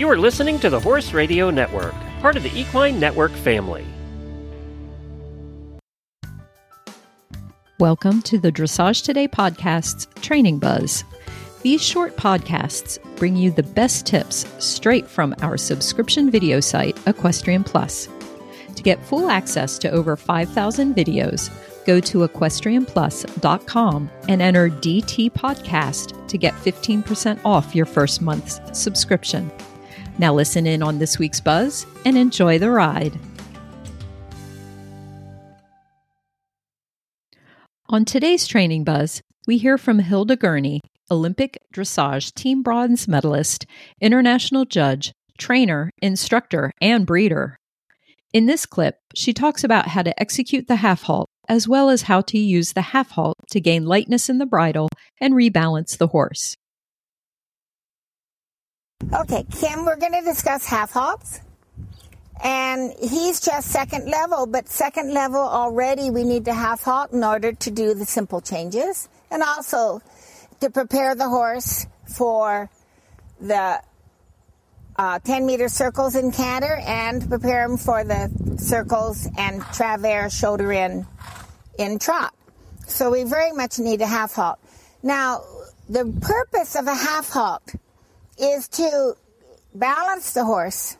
You are listening to the Horse Radio Network, part of the Equine Network family. Welcome to the Dressage Today podcast's Training Buzz. These short podcasts bring you the best tips straight from our subscription video site, Equestrian Plus. To get full access to over 5,000 videos, go to equestrianplus.com and enter DT Podcast to get 15% off your first month's subscription. Now, listen in on this week's buzz and enjoy the ride. On today's training buzz, we hear from Hilda Gurney, Olympic dressage team bronze medalist, international judge, trainer, instructor, and breeder. In this clip, she talks about how to execute the half halt as well as how to use the half halt to gain lightness in the bridle and rebalance the horse. Okay, Kim, we're going to discuss half halts. And he's just second level, but second level already we need to half halt in order to do the simple changes and also to prepare the horse for the uh, 10 meter circles in canter and prepare him for the circles and travers shoulder in in trot. So we very much need a half halt. Now, the purpose of a half halt is to balance the horse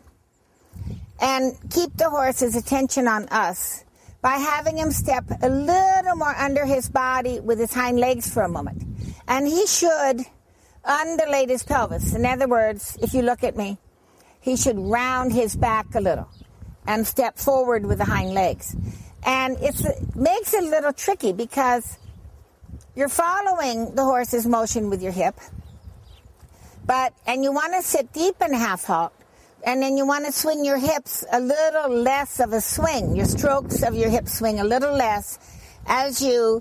and keep the horse's attention on us by having him step a little more under his body with his hind legs for a moment. And he should undulate his pelvis. In other words, if you look at me, he should round his back a little and step forward with the hind legs. And it makes it a little tricky because you're following the horse's motion with your hip but, and you want to sit deep in half halt, and then you want to swing your hips a little less of a swing, your strokes of your hip swing a little less as you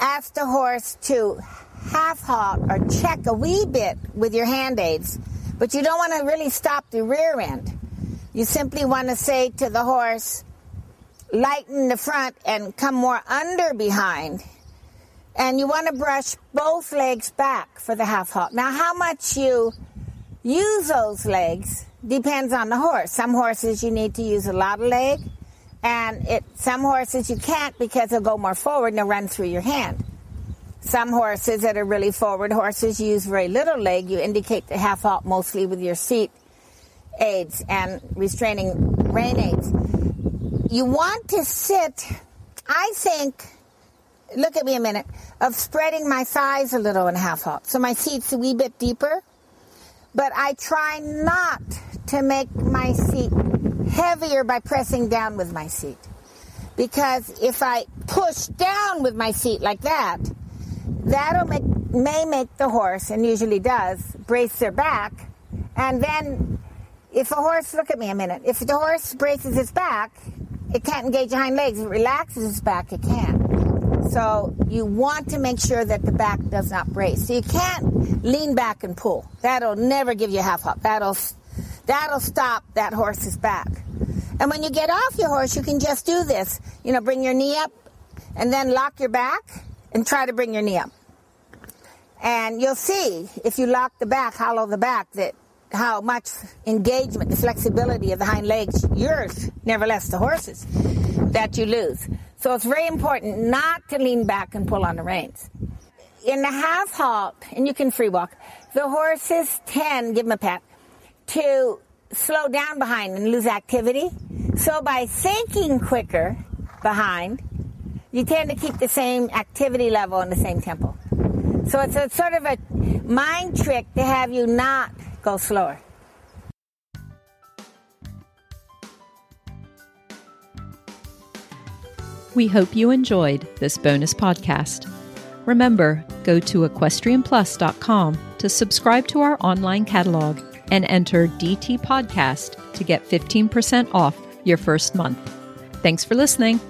ask the horse to half halt or check a wee bit with your hand aids. But you don't want to really stop the rear end. You simply want to say to the horse, lighten the front and come more under behind and you want to brush both legs back for the half halt. Now, how much you use those legs depends on the horse. Some horses you need to use a lot of leg, and it, some horses you can't because they'll go more forward and they'll run through your hand. Some horses that are really forward horses use very little leg. You indicate the half halt mostly with your seat aids and restraining rein aids. You want to sit, I think, look at me a minute, of spreading my thighs a little in half halt. So my seat's a wee bit deeper. But I try not to make my seat heavier by pressing down with my seat. Because if I push down with my seat like that, that'll make, may make the horse, and usually does, brace their back. And then if a horse, look at me a minute, if the horse braces its back, it can't engage the hind legs. If it relaxes its back, it can. So you want to make sure that the back does not brace. So you can't lean back and pull. That'll never give you half halt. That'll that'll stop that horse's back. And when you get off your horse, you can just do this. You know, bring your knee up and then lock your back and try to bring your knee up. And you'll see if you lock the back, hollow the back, that how much engagement, the flexibility of the hind legs, yours, nevertheless the horse's, that you lose. So it's very important not to lean back and pull on the reins. In the half halt, and you can free walk, the horses tend, give them a pat, to slow down behind and lose activity. So by thinking quicker behind, you tend to keep the same activity level and the same tempo. So it's a sort of a mind trick to have you not go slower. We hope you enjoyed this bonus podcast. Remember, go to equestrianplus.com to subscribe to our online catalog and enter DT Podcast to get 15% off your first month. Thanks for listening.